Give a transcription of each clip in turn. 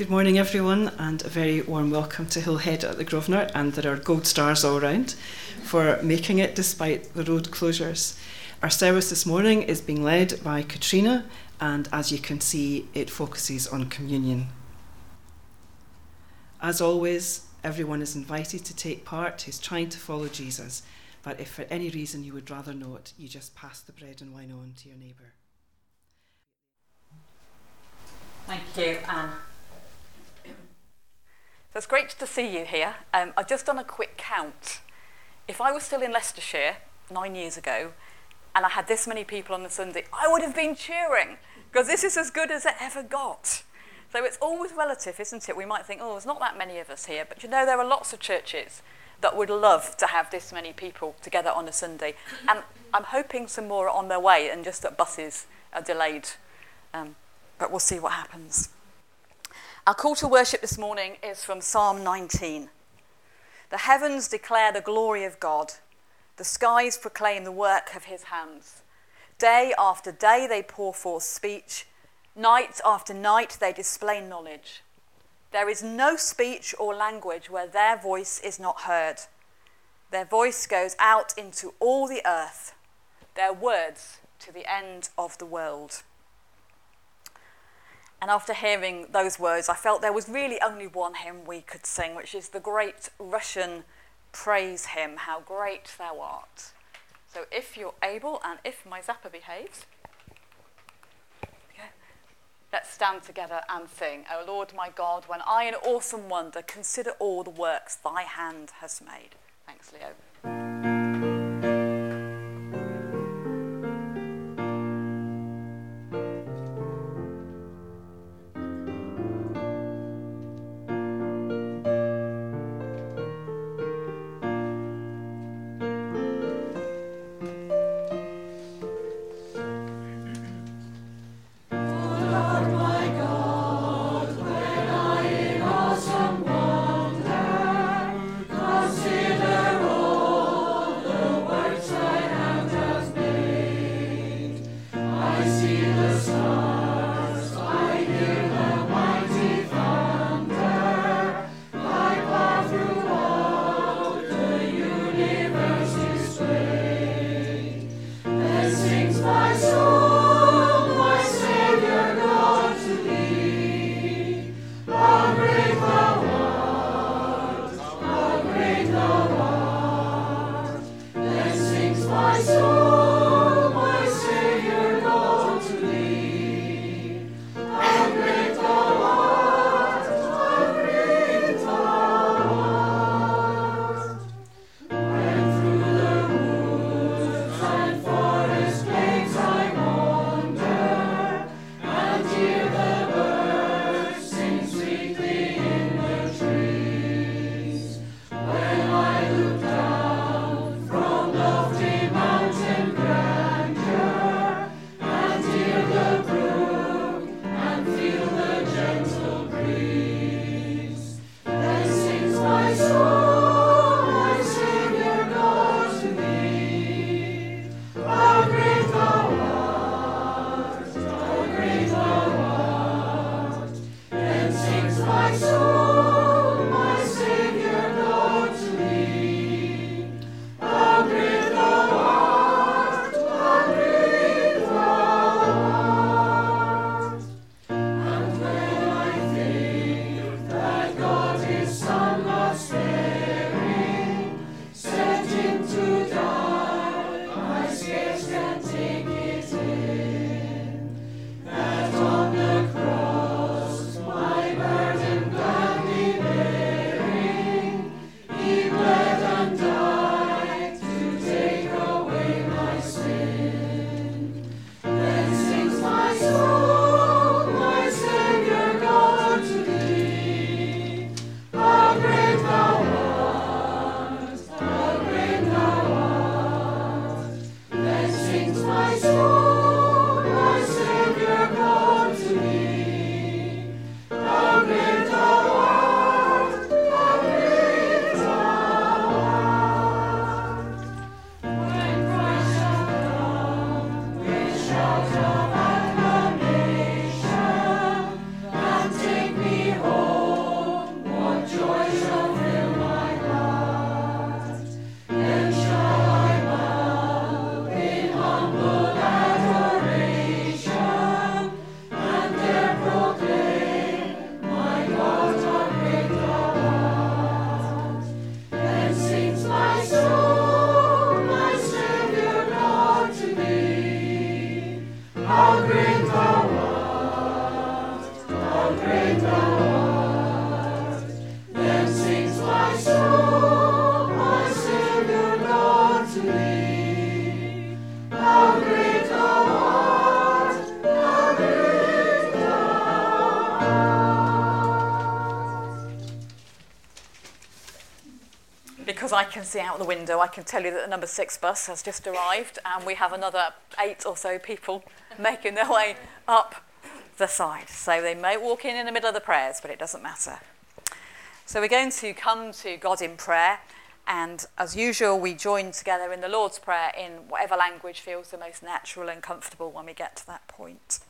Good morning, everyone, and a very warm welcome to Hillhead at the Grosvenor. And there are gold stars all round for making it despite the road closures. Our service this morning is being led by Katrina, and as you can see, it focuses on communion. As always, everyone is invited to take part who's trying to follow Jesus. But if for any reason you would rather not, you just pass the bread and wine on to your neighbour. Thank you, Anne. So it's great to see you here. Um, I've just done a quick count. If I was still in Leicestershire nine years ago and I had this many people on the Sunday, I would have been cheering because this is as good as it ever got. So it's always relative, isn't it? We might think, oh, there's not that many of us here. But you know, there are lots of churches that would love to have this many people together on a Sunday. And I'm hoping some more are on their way and just that buses are delayed. Um, but we'll see what happens. Our call to worship this morning is from Psalm 19. The heavens declare the glory of God, the skies proclaim the work of his hands. Day after day they pour forth speech, night after night they display knowledge. There is no speech or language where their voice is not heard. Their voice goes out into all the earth, their words to the end of the world. And after hearing those words, I felt there was really only one hymn we could sing, which is the great Russian praise hymn, How Great Thou Art. So if you're able, and if my zapper behaves, okay, let's stand together and sing, O Lord my God, when I in awesome wonder consider all the works thy hand has made. Thanks, Leo. Can see out the window, I can tell you that the number six bus has just arrived, and we have another eight or so people making their way up the side. So they may walk in in the middle of the prayers, but it doesn't matter. So we're going to come to God in prayer, and as usual, we join together in the Lord's Prayer in whatever language feels the most natural and comfortable when we get to that point.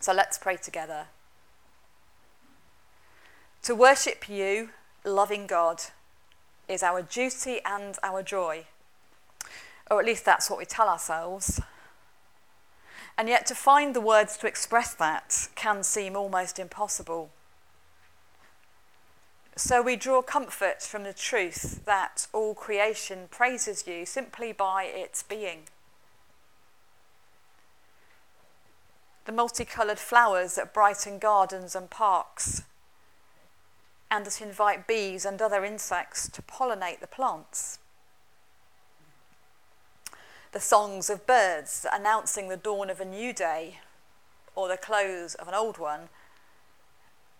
So let's pray together. To worship you, loving God is our duty and our joy. Or at least that's what we tell ourselves. And yet, to find the words to express that can seem almost impossible. So, we draw comfort from the truth that all creation praises you simply by its being. The multicoloured flowers at Brighton gardens and parks and that invite bees and other insects to pollinate the plants. The songs of birds announcing the dawn of a new day or the close of an old one,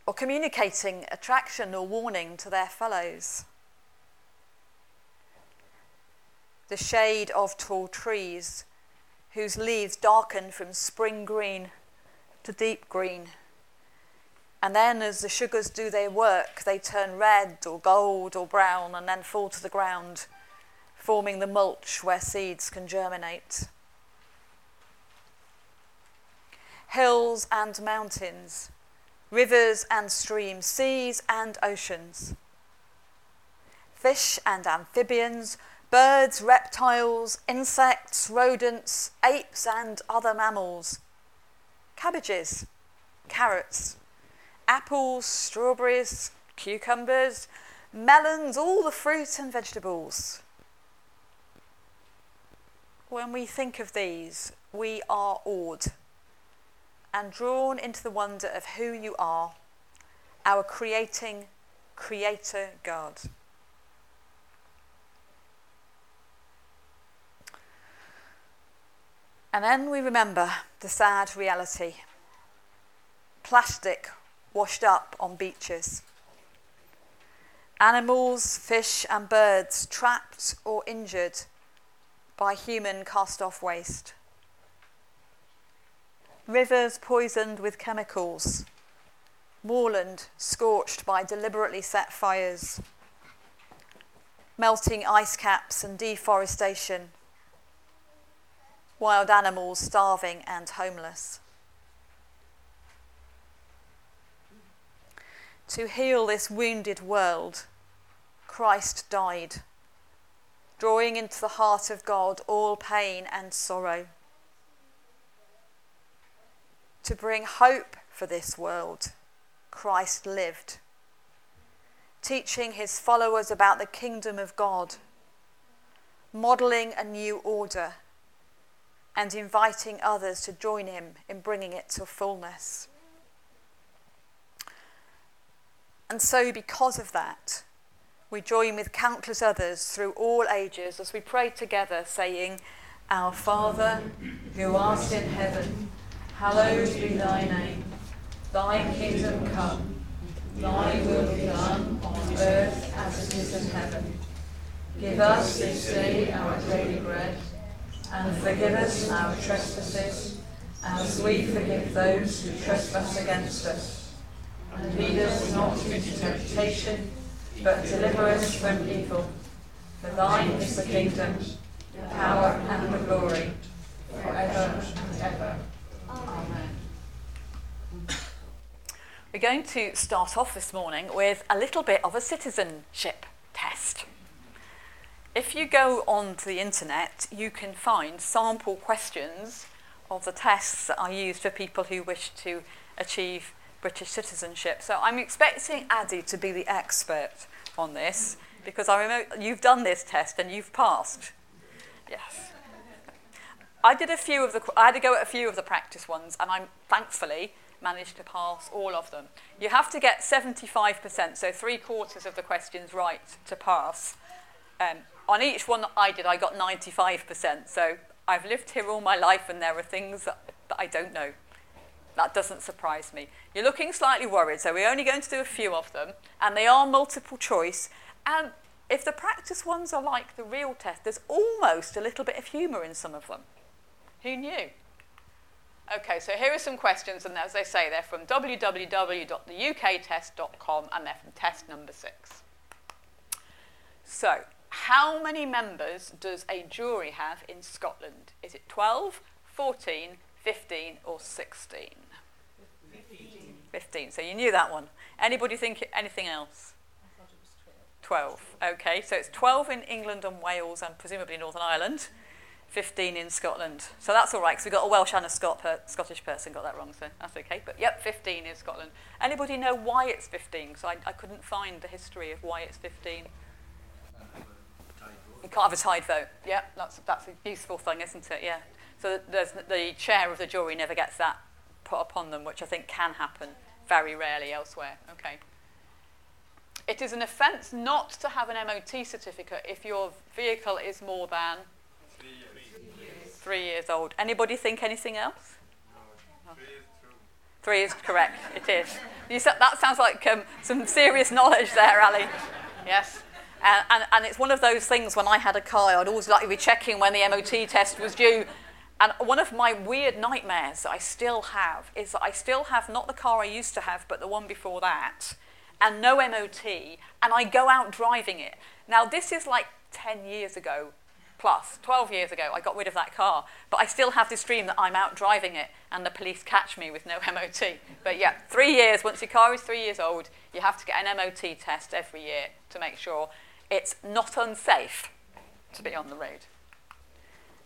or communicating attraction or warning to their fellows. The shade of tall trees whose leaves darken from spring green to deep green and then, as the sugars do their work, they turn red or gold or brown and then fall to the ground, forming the mulch where seeds can germinate. Hills and mountains, rivers and streams, seas and oceans, fish and amphibians, birds, reptiles, insects, rodents, apes, and other mammals, cabbages, carrots apples, strawberries, cucumbers, melons, all the fruit and vegetables. When we think of these, we are awed and drawn into the wonder of who you are, our creating Creator God. And then we remember the sad reality. Plastic washed up on beaches. Animals, fish, and birds trapped or injured by human cast off waste. Rivers poisoned with chemicals. Moorland scorched by deliberately set fires. Melting ice caps and deforestation. Wild animals starving and homeless. To heal this wounded world, Christ died, drawing into the heart of God all pain and sorrow. To bring hope for this world, Christ lived, teaching his followers about the kingdom of God, modelling a new order, and inviting others to join him in bringing it to fullness. And so, because of that, we join with countless others through all ages as we pray together, saying, Our Father, who art in heaven, hallowed be thy name. Thy kingdom come, thy will be done on earth as it is in heaven. Give us this day our daily bread, and forgive us our trespasses, as we forgive those who trespass against us and lead us not into temptation, but deliver us from evil. For thine is the kingdom, the power, and the glory, forever and ever. Amen. We're going to start off this morning with a little bit of a citizenship test. If you go onto the internet, you can find sample questions of the tests that are used for people who wish to achieve British citizenship. So I'm expecting Addy to be the expert on this because I remember you've done this test and you've passed. Yes. I did a few of the I had to go at a few of the practice ones and I'm thankfully managed to pass all of them. You have to get 75%, so three quarters of the questions right to pass. Um, on each one that I did, I got 95%. So I've lived here all my life and there are things that, that I don't know. That doesn't surprise me. You're looking slightly worried, so we're only going to do a few of them, and they are multiple choice. And if the practice ones are like the real test, there's almost a little bit of humour in some of them. Who knew? Okay, so here are some questions, and as they say, they're from www.theuktest.com and they're from test number six. So, how many members does a jury have in Scotland? Is it 12, 14, 15, or 16? 15. 15. So you knew that one. Anybody think anything else? 12. Okay, so it's 12 in England and Wales and presumably Northern Ireland, 15 in Scotland. So that's all right, because we got a Welsh and a Scot per, Scottish person got that wrong, so that's okay. But yep, 15 in Scotland. Anybody know why it's 15? Because I, I couldn't find the history of why it's 15. You can't have a tied vote. Yeah, that's, that's a useful thing, isn't it? Yeah. So there's, the chair of the jury never gets that put upon them, which I think can happen very rarely elsewhere. Okay. It is an offence not to have an MOT certificate if your vehicle is more than Three years. three years old. Anybody think anything else? No. Three is true. Three is correct. It is. You said, that sounds like um, some serious knowledge there, Ali. Yes. And, and, and it's one of those things when I had a car, I'd always like to be checking when the MOT test was due. And one of my weird nightmares that I still have is that I still have not the car I used to have, but the one before that, and no MOT, and I go out driving it. Now, this is like 10 years ago plus, 12 years ago, I got rid of that car, but I still have this dream that I'm out driving it and the police catch me with no MOT. But yeah, three years, once your car is three years old, you have to get an MOT test every year to make sure it's not unsafe to be on the road.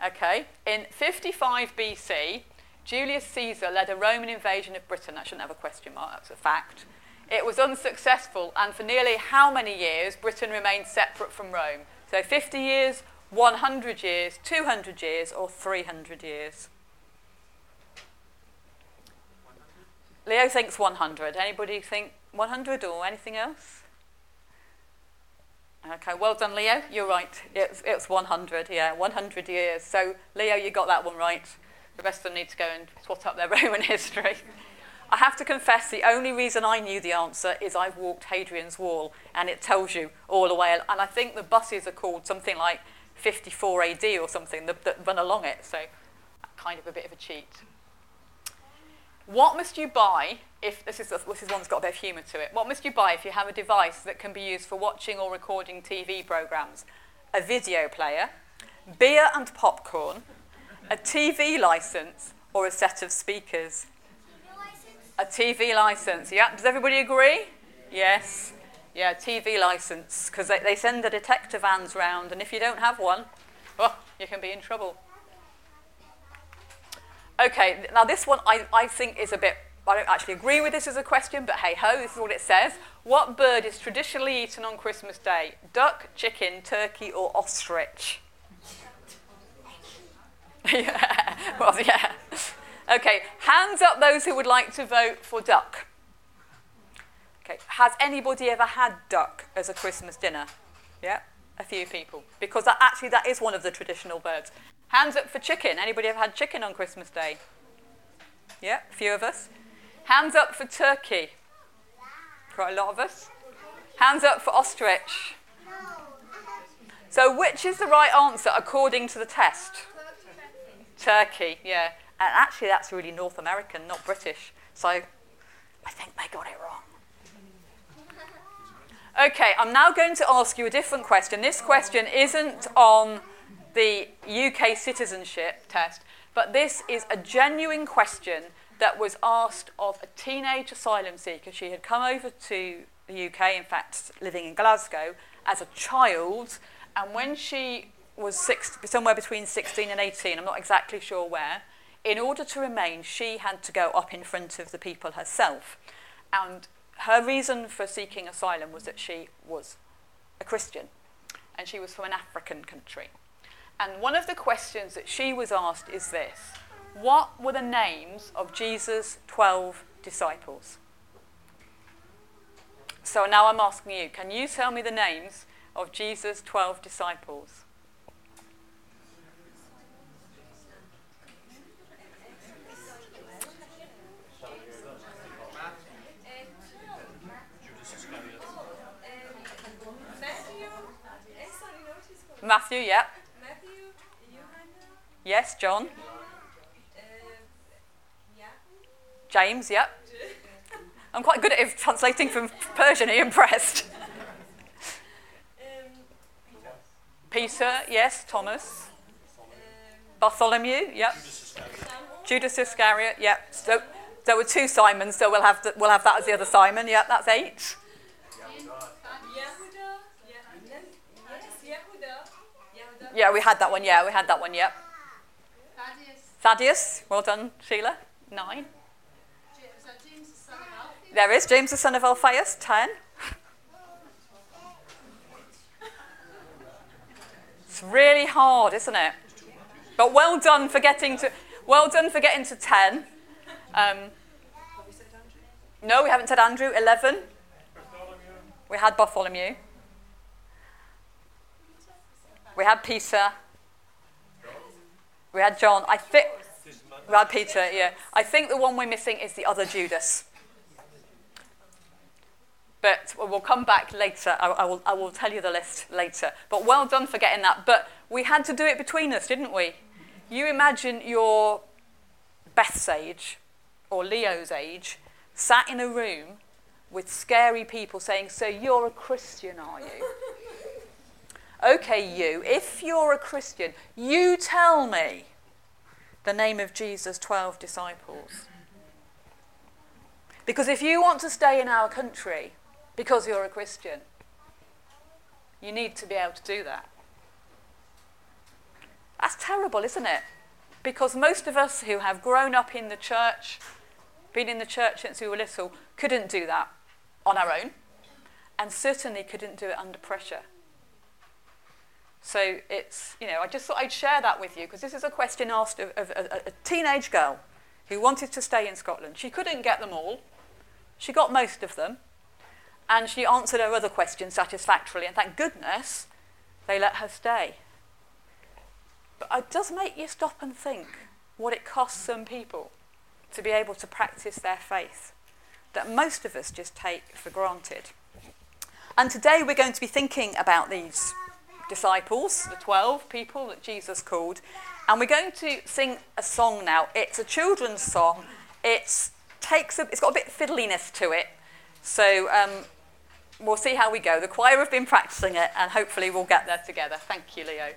Okay, in 55 BC, Julius Caesar led a Roman invasion of Britain. That shouldn't have a question mark, that's a fact. It was unsuccessful, and for nearly how many years Britain remained separate from Rome? So 50 years, 100 years, 200 years, or 300 years? Leo thinks 100. Anybody think 100 or anything else? Okay, well done, Leo. You're right. It's, it's 100, yeah, 100 years. So, Leo, you got that one right. The rest of them need to go and swat up their Roman history. I have to confess, the only reason I knew the answer is I've walked Hadrian's Wall, and it tells you all the way. And I think the buses are called something like 54 AD or something that, that run along it. So, kind of a bit of a cheat. What must you buy if this is this is one's got a bit of humour to it? What must you buy if you have a device that can be used for watching or recording TV programs? A video player, beer and popcorn, a TV license, or a set of speakers? A TV license. Yeah. Does everybody agree? Yes. Yeah, TV license because they, they send the detector vans round, and if you don't have one, well, you can be in trouble. Okay, now this one I, I think is a bit, I don't actually agree with this as a question, but hey ho, this is what it says. What bird is traditionally eaten on Christmas Day? Duck, chicken, turkey, or ostrich? yeah, well, yeah. Okay, hands up those who would like to vote for duck. Okay, has anybody ever had duck as a Christmas dinner? Yeah, a few people. Because that, actually that is one of the traditional birds. Hands up for chicken. Anybody ever had chicken on Christmas Day? Yeah, a few of us. Hands up for turkey. Quite a lot of us. Hands up for ostrich. So, which is the right answer according to the test? Turkey, yeah. And actually, that's really North American, not British. So, I think they got it wrong. Okay, I'm now going to ask you a different question. This question isn't on the UK citizenship test, but this is a genuine question that was asked of a teenage asylum seeker. She had come over to the UK, in fact, living in Glasgow, as a child, and when she was six, somewhere between 16 and 18, I'm not exactly sure where, in order to remain, she had to go up in front of the people herself. And her reason for seeking asylum was that she was a Christian and she was from an African country. And one of the questions that she was asked is this What were the names of Jesus' 12 disciples. So now I'm asking you can you tell me the names of Jesus' 12 disciples? Matthew, yeah. Yes, John. James, yep. I'm quite good at translating from Persian. Are you impressed? Peter, yes. Thomas. Bartholomew, yep. Judas Iscariot, yep. So there were two Simons, so we'll have, the, we'll have that as the other Simon. Yep, that's eight. Yeah, we had that one. Yeah, we had that one. Yep. Thaddeus. Well done, Sheila. Nine. There is James the son of Alphaeus. Ten. It's really hard, isn't it? But well done for getting to. Well done for getting to ten. Um, no, we haven't said Andrew. Eleven. We had Bartholomew. We had Peter. We had John. I think we had Peter. Yeah, I think the one we're missing is the other Judas. But we'll come back later. I, I, will, I will tell you the list later. But well done for getting that. But we had to do it between us, didn't we? You imagine your Beth's age or Leo's age sat in a room with scary people saying, So you're a Christian, are you? Okay, you, if you're a Christian, you tell me the name of Jesus' 12 disciples. Because if you want to stay in our country because you're a Christian, you need to be able to do that. That's terrible, isn't it? Because most of us who have grown up in the church, been in the church since we were little, couldn't do that on our own, and certainly couldn't do it under pressure. So it's, you know, I just thought I'd share that with you because this is a question asked of, of, a, a teenage girl who wanted to stay in Scotland. She couldn't get them all, she got most of them, and she answered her other questions satisfactorily, and thank goodness they let her stay. But it does make you stop and think what it costs some people to be able to practice their faith that most of us just take for granted. And today we're going to be thinking about these disciples, the 12 people that Jesus called. And we're going to sing a song now. It's a children's song. It's, takes a, it's got a bit of fiddliness to it. So um, we'll see how we go. The choir have been practicing it, and hopefully we'll get there together. Thank you, Leo.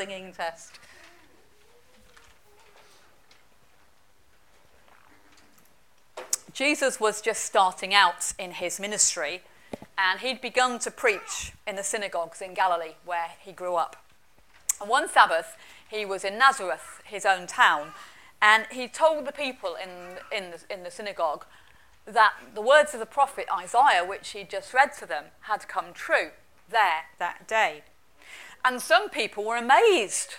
Singing test. Jesus was just starting out in his ministry and he'd begun to preach in the synagogues in Galilee where he grew up. And one Sabbath, he was in Nazareth, his own town, and he told the people in, in, the, in the synagogue that the words of the prophet Isaiah, which he just read to them, had come true there that day. And some people were amazed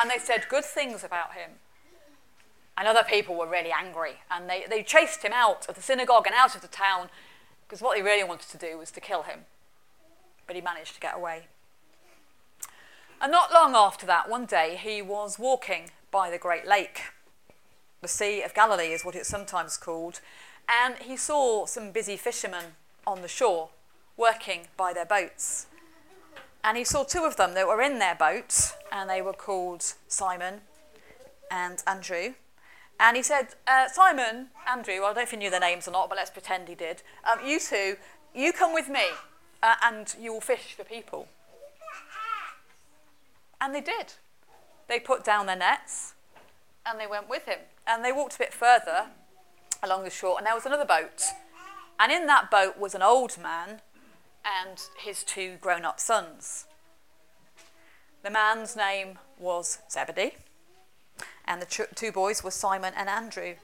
and they said good things about him. And other people were really angry and they, they chased him out of the synagogue and out of the town because what they really wanted to do was to kill him. But he managed to get away. And not long after that, one day, he was walking by the Great Lake. The Sea of Galilee is what it's sometimes called. And he saw some busy fishermen on the shore working by their boats. And he saw two of them that were in their boat, and they were called Simon and Andrew. And he said, uh, Simon, Andrew, well, I don't if he knew their names or not, but let's pretend he did. Um, you two, you come with me, uh, and you will fish for people. And they did. They put down their nets and they went with him. And they walked a bit further along the shore, and there was another boat. And in that boat was an old man and his two grown up sons. The man's name was Zebedee, and the two boys were Simon and Andrew.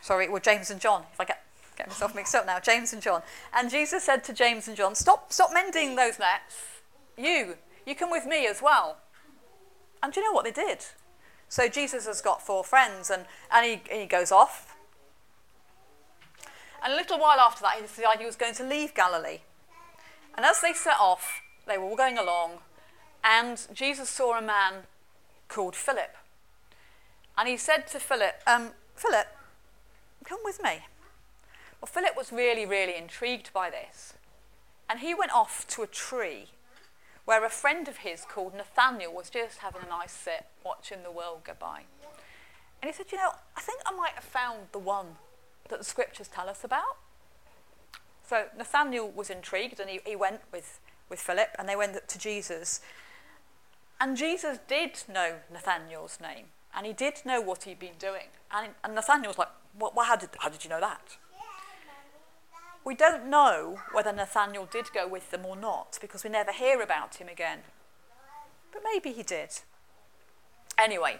Sorry, well, James and John, if I get, get myself mixed up now, James and John. And Jesus said to James and John, Stop, stop mending those nets. You, you come with me as well. And do you know what they did? So Jesus has got four friends, and, and he, he goes off. And a little while after that, he decided he was going to leave Galilee. And as they set off, they were all going along, and Jesus saw a man called Philip. And he said to Philip, um, Philip, come with me. Well, Philip was really, really intrigued by this. And he went off to a tree where a friend of his called Nathaniel was just having a nice sit, watching the world go by. And he said, You know, I think I might have found the one that the scriptures tell us about. So Nathaniel was intrigued and he, he went with, with Philip and they went to Jesus. And Jesus did know Nathaniel's name and he did know what he'd been doing. And, and was like, well, how, did, how did you know that? We don't know whether Nathaniel did go with them or not because we never hear about him again. But maybe he did. Anyway,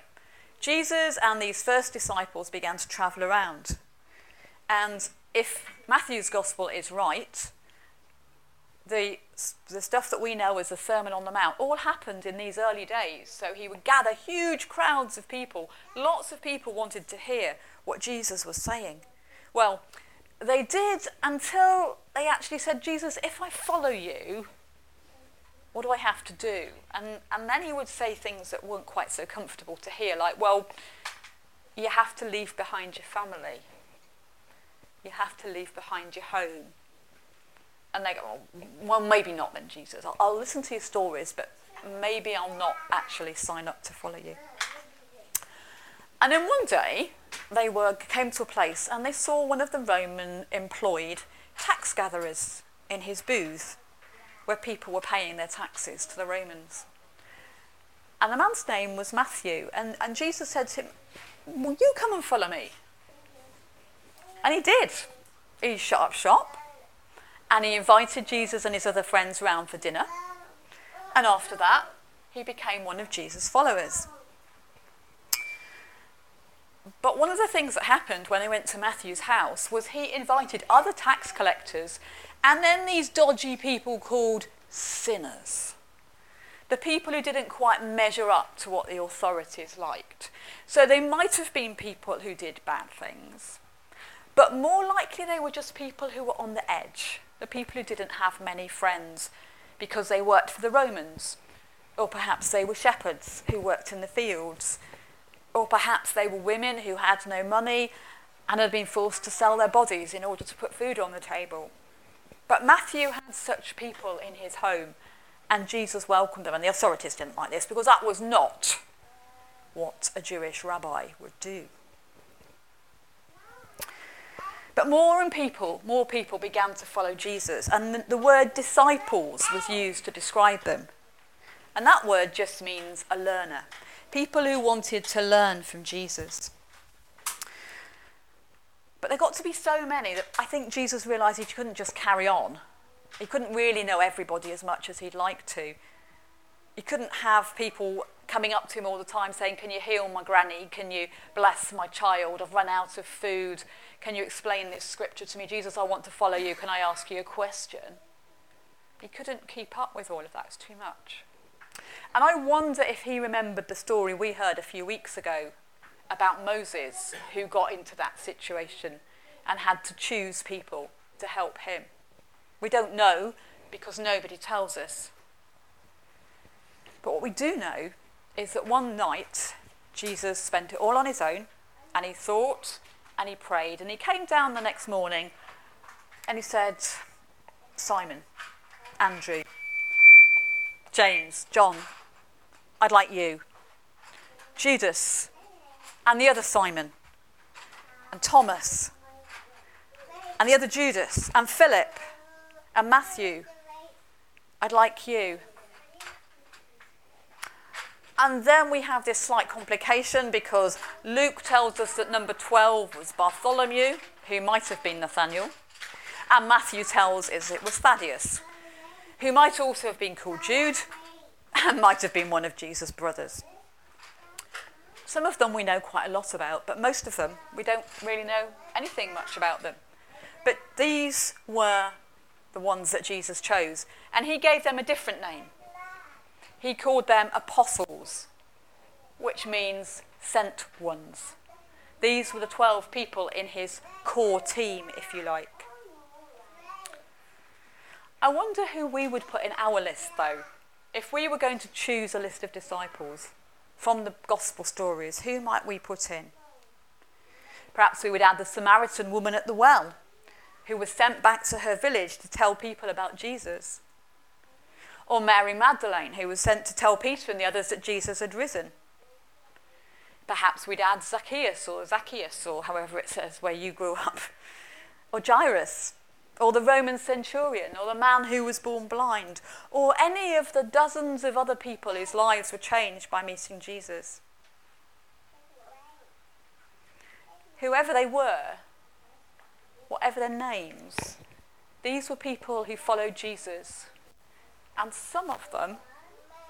Jesus and these first disciples began to travel around. And if Matthew's gospel is right, the, the stuff that we know as the Sermon on the Mount all happened in these early days. So he would gather huge crowds of people. Lots of people wanted to hear what Jesus was saying. Well, they did until they actually said, Jesus, if I follow you, what do I have to do? And, and then he would say things that weren't quite so comfortable to hear, like, well, you have to leave behind your family. You have to leave behind your home. And they go, well, well maybe not then, Jesus. I'll, I'll listen to your stories, but maybe I'll not actually sign up to follow you. And then one day, they were, came to a place and they saw one of the Roman employed tax gatherers in his booth where people were paying their taxes to the Romans. And the man's name was Matthew. And, and Jesus said to him, Will you come and follow me? And he did. He shut up shop and he invited Jesus and his other friends round for dinner. And after that, he became one of Jesus' followers. But one of the things that happened when they went to Matthew's house was he invited other tax collectors and then these dodgy people called sinners. The people who didn't quite measure up to what the authorities liked. So they might have been people who did bad things. But more likely, they were just people who were on the edge, the people who didn't have many friends because they worked for the Romans, or perhaps they were shepherds who worked in the fields, or perhaps they were women who had no money and had been forced to sell their bodies in order to put food on the table. But Matthew had such people in his home, and Jesus welcomed them, and the authorities didn't like this because that was not what a Jewish rabbi would do. But more and people, more people began to follow Jesus, and the, the word disciples was used to describe them. And that word just means a learner. People who wanted to learn from Jesus. But there got to be so many that I think Jesus realised he couldn't just carry on. He couldn't really know everybody as much as he'd like to. He couldn't have people coming up to him all the time saying, Can you heal my granny? Can you bless my child? I've run out of food. Can you explain this scripture to me? Jesus, I want to follow you. Can I ask you a question? He couldn't keep up with all of that, it's too much. And I wonder if he remembered the story we heard a few weeks ago about Moses who got into that situation and had to choose people to help him. We don't know because nobody tells us. But what we do know is that one night Jesus spent it all on his own and he thought and he prayed and he came down the next morning and he said, Simon, Andrew, James, John, I'd like you. Judas, and the other Simon, and Thomas, and the other Judas, and Philip, and Matthew, I'd like you. And then we have this slight complication because Luke tells us that number 12 was Bartholomew, who might have been Nathaniel, and Matthew tells us it was Thaddeus, who might also have been called Jude and might have been one of Jesus' brothers. Some of them we know quite a lot about, but most of them we don't really know anything much about them. But these were the ones that Jesus chose, and he gave them a different name he called them apostles, which means sent ones. These were the 12 people in his core team, if you like. I wonder who we would put in our list, though. If we were going to choose a list of disciples from the gospel stories, who might we put in? Perhaps we would add the Samaritan woman at the well, who was sent back to her village to tell people about Jesus or Mary Magdalene, who was sent to tell Peter and the others that Jesus had risen. Perhaps we'd add Zacchaeus or Zacchaeus, or however it says where you grew up, or Jairus, or the Roman centurion, or the man who was born blind, or any of the dozens of other people whose lives were changed by meeting Jesus. Whoever they were, whatever their names, these were people who followed Jesus and some of them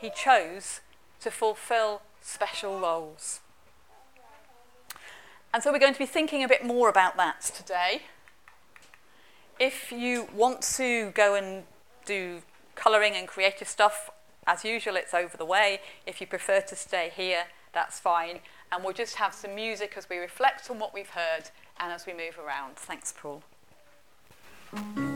he chose to fulfill special roles. And so we're going to be thinking a bit more about that today. If you want to go and do colouring and creative stuff, as usual, it's over the way. If you prefer to stay here, that's fine. And we'll just have some music as we reflect on what we've heard and as we move around. Thanks, Paul. Our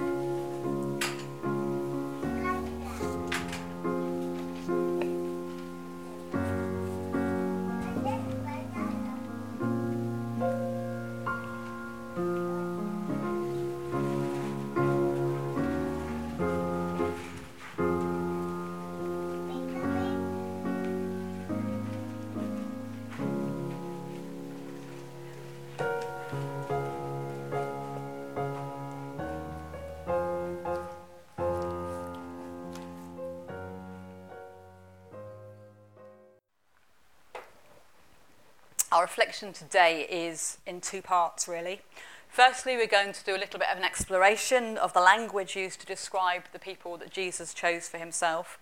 reflection today is in two parts, really. Firstly, we're going to do a little bit of an exploration of the language used to describe the people that Jesus chose for himself.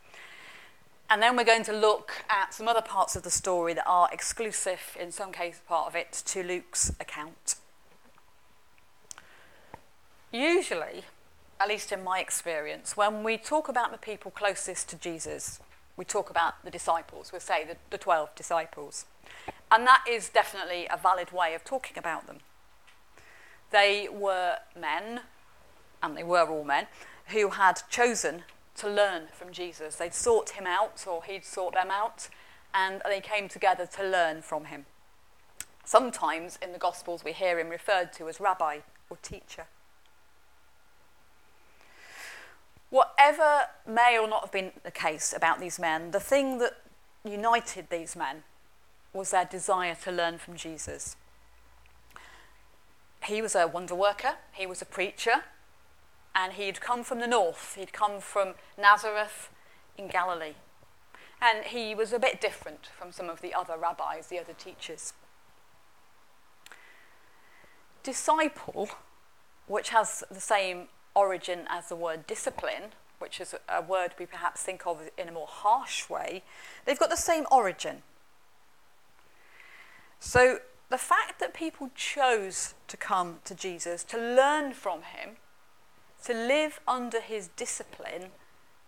And then we're going to look at some other parts of the story that are exclusive, in some cases, part of it, to Luke's account. Usually, at least in my experience, when we talk about the people closest to Jesus, we talk about the disciples, we'll say the, the 12 disciples. And that is definitely a valid way of talking about them. They were men, and they were all men, who had chosen to learn from Jesus. They'd sought him out, or he'd sought them out, and they came together to learn from him. Sometimes in the Gospels, we hear him referred to as rabbi or teacher. Whatever may or not have been the case about these men, the thing that united these men was their desire to learn from Jesus. He was a wonder worker, he was a preacher, and he'd come from the north. He'd come from Nazareth in Galilee. And he was a bit different from some of the other rabbis, the other teachers. Disciple, which has the same origin as the word discipline, which is a word we perhaps think of in a more harsh way, they've got the same origin. So the fact that people chose to come to Jesus, to learn from him, to live under his discipline,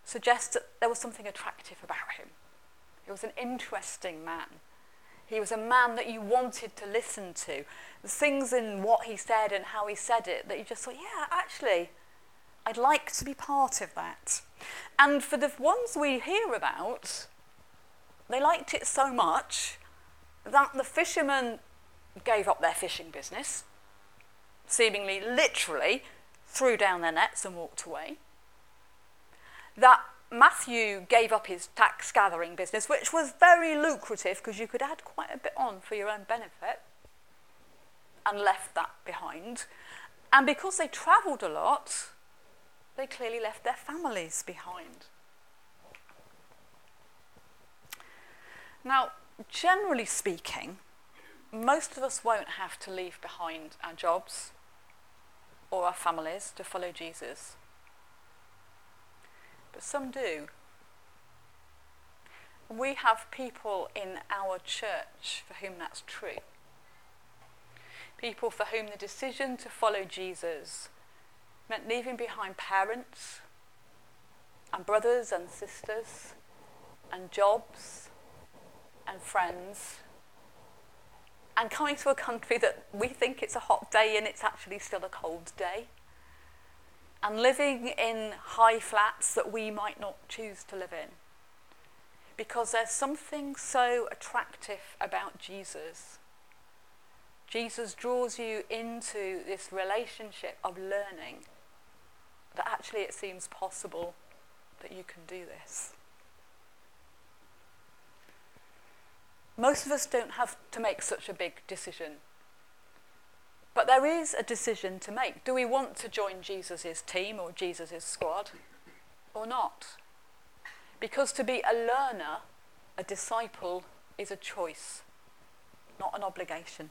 suggests that there was something attractive about him. He was an interesting man. He was a man that you wanted to listen to. The things in what he said and how he said it that you just thought, yeah, actually, I'd like to be part of that. And for the ones we hear about, they liked it so much that the fishermen gave up their fishing business, seemingly literally threw down their nets and walked away. That Matthew gave up his tax gathering business, which was very lucrative because you could add quite a bit on for your own benefit, and left that behind. And because they travelled a lot, they clearly left their families behind. Now, generally speaking, most of us won't have to leave behind our jobs or our families to follow Jesus. But some do. We have people in our church for whom that's true. People for whom the decision to follow Jesus meant leaving behind parents and brothers and sisters and jobs and friends and coming to a country that we think it's a hot day and it's actually still a cold day and living in high flats that we might not choose to live in because there's something so attractive about Jesus. Jesus draws you into this relationship of learning that actually it seems possible that you can do this. Most of us don't have to make such a big decision. But there is a decision to make. Do we want to join Jesus' team or Jesus' squad or not? Because to be a learner, a disciple, is a choice, not an obligation.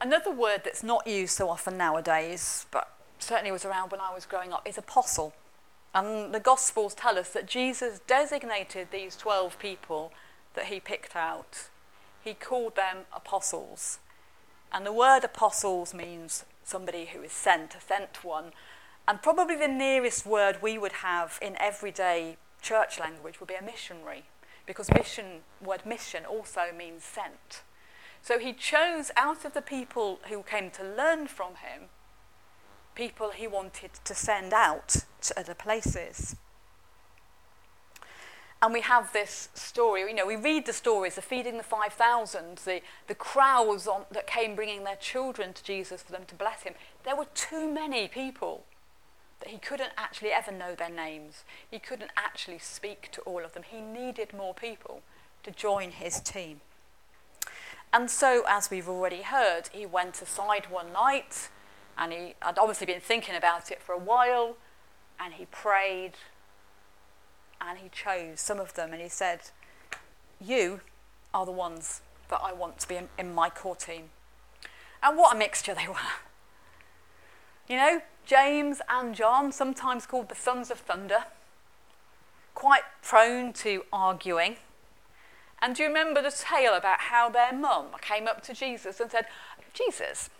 Another word that's not used so often nowadays, but certainly was around when I was growing up, is apostle. And the Gospels tell us that Jesus designated these 12 people that he picked out. He called them apostles. And the word apostles means somebody who is sent, a sent one. And probably the nearest word we would have in everyday church language would be a missionary, because mission, word mission also means sent. So he chose out of the people who came to learn from him, people he wanted to send out to other places. And we have this story, you know, we read the stories, the feeding the 5,000, the, the crowds on, that came bringing their children to Jesus for them to bless him. There were too many people that he couldn't actually ever know their names. He couldn't actually speak to all of them. He needed more people to join his team. And so, as we've already heard, he went aside one night and he had obviously been thinking about it for a while and he prayed and he chose some of them and he said, you are the ones that I want to be in, in my core team. And what a mixture they were. You know, James and John, sometimes called the sons of thunder, quite prone to arguing. And do you remember the tale about how their mum came up to Jesus and said, Jesus,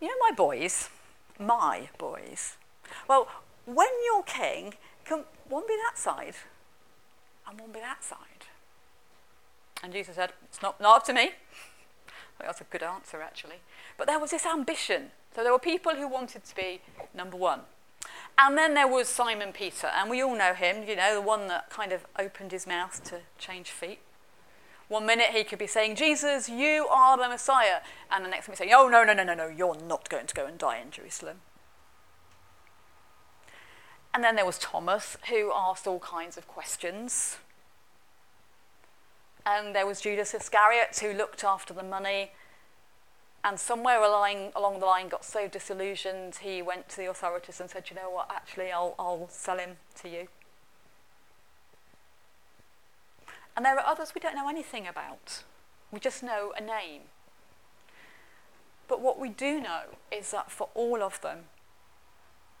you know my boys, my boys. Well, when you're king, can one be that side and one be that side? And Jesus said, It's not, not up to me. That's a good answer, actually. But there was this ambition. So there were people who wanted to be number one. And then there was Simon Peter, and we all know him, you know, the one that kind of opened his mouth to change feet. One minute he could be saying, Jesus, you are the Messiah. And the next minute saying, Oh, no, no, no, no, no, you're not going to go and die in Jerusalem. And then there was Thomas, who asked all kinds of questions. And there was Judas Iscariot, who looked after the money. And somewhere along, along the line got so disillusioned, he went to the authorities and said, You know what, actually, I'll, I'll sell him to you. And there are others we don't know anything about. We just know a name. But what we do know is that for all of them,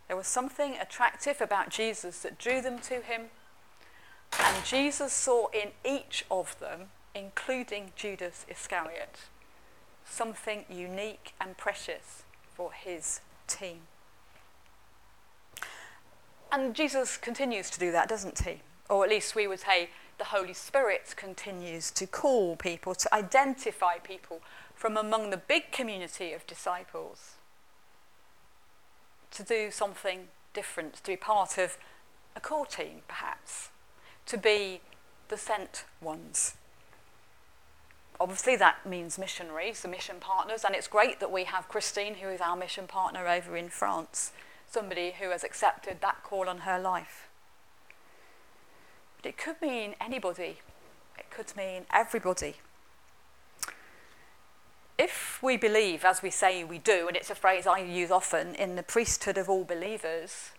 there was something attractive about Jesus that drew them to him. And Jesus saw in each of them, including Judas Iscariot, something unique and precious for his team. And Jesus continues to do that, doesn't he? Or at least we would say the Holy Spirit continues to call people, to identify people from among the big community of disciples to do something different, to be part of a core team, perhaps, to be the sent ones. Obviously, that means missionaries, the mission partners, and it's great that we have Christine, who is our mission partner over in France, somebody who has accepted that call on her life. But it could mean anybody, it could mean everybody. If we believe, as we say we do, and it's a phrase I use often, in the priesthood of all believers,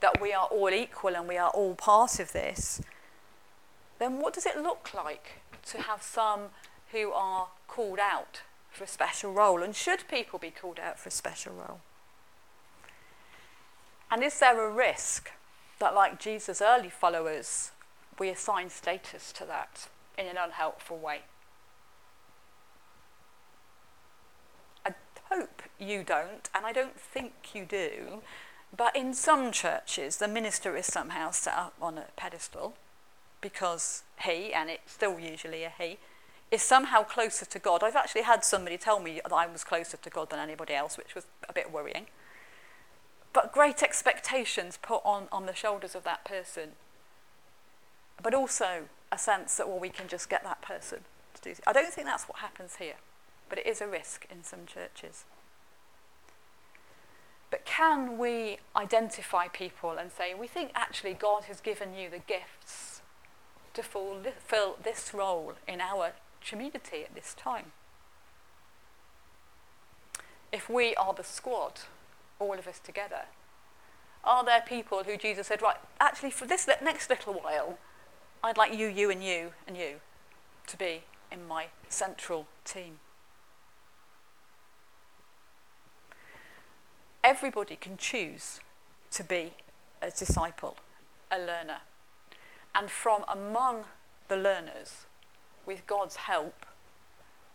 that we are all equal and we are all part of this, then what does it look like to have some who are called out for a special role? And should people be called out for a special role? And is there a risk that, like Jesus' early followers, we assign status to that in an unhelpful way? I hope you don't, and I don't think you do, but in some churches, the minister is somehow set up on a pedestal because he, and it's still usually a he, is somehow closer to God. I've actually had somebody tell me that I was closer to God than anybody else, which was a bit worrying. But great expectations put on, on the shoulders of that person. But also a sense that, well, we can just get that person to do I don't think that's what happens here, but it is a risk in some churches. But can we identify people and say, we think actually God has given you the gifts to fulfill this role in our community at this time? If we are the squad, all of us together, are there people who Jesus said, right, actually, for this next little while, I'd like you, you, and you, and you to be in my central team? Everybody can choose to be a disciple, a learner. And from among the learners, with God's help,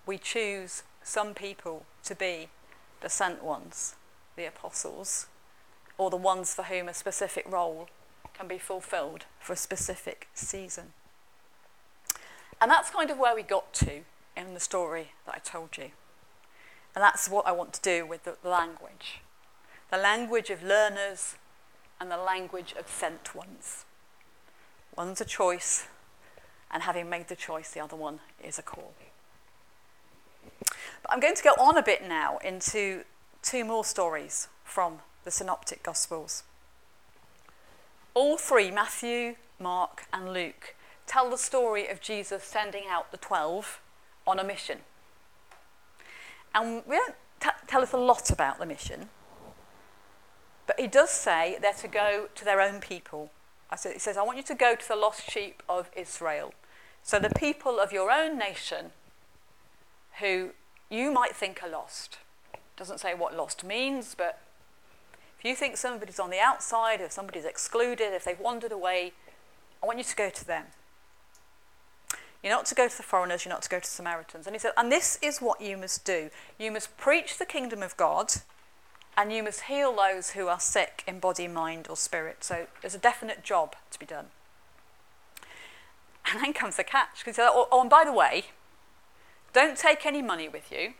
we choose some people to be the sent ones, the apostles, or the ones for whom a specific role can be fulfilled for a specific season. And that's kind of where we got to in the story that I told you. And that's what I want to do with the language the language of learners and the language of sent ones. One's a choice, and having made the choice, the other one is a call. But I'm going to go on a bit now into two more stories from the Synoptic Gospels. All three, Matthew, Mark, and Luke, tell the story of Jesus sending out the 12 on a mission. And we don't t- tell us a lot about the mission, but he does say they're to go to their own people. He says, I want you to go to the lost sheep of Israel, So the people of your own nation who you might think are lost. Doesn't say what lost means, but if you think somebody's on the outside, if somebody's excluded, if they've wandered away, I want you to go to them. You're not to go to the foreigners, you're not to go to Samaritans. And he said, and this is what you must do. You must preach the kingdom of God, and you must heal those who are sick in body, mind, or spirit. So there's a definite job to be done. And then comes the catch. Because oh, oh, and by the way, don't take any money with you.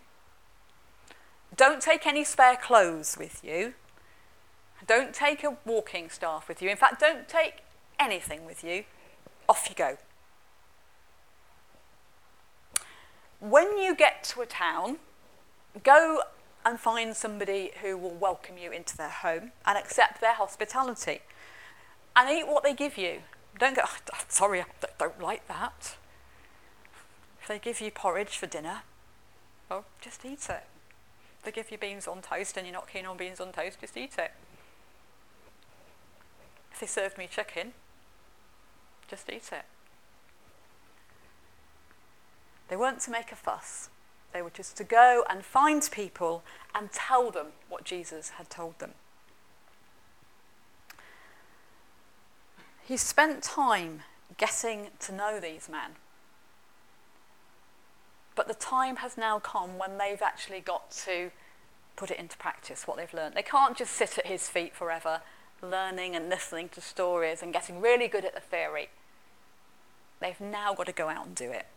Don't take any spare clothes with you. Don't take a walking staff with you. In fact, don't take anything with you. Off you go. When you get to a town, go and find somebody who will welcome you into their home and accept their hospitality. And eat what they give you. Don't go, oh, sorry, I don't like that. If they give you porridge for dinner, well, just eat it. If they give you beans on toast and you're not keen on beans on toast, just eat it. They served me chicken, just eat it. They weren't to make a fuss. They were just to go and find people and tell them what Jesus had told them. He spent time getting to know these men. But the time has now come when they've actually got to put it into practice, what they've learned. They can't just sit at his feet forever, learning and listening to stories and getting really good at the theory. They've now got to go out and do it.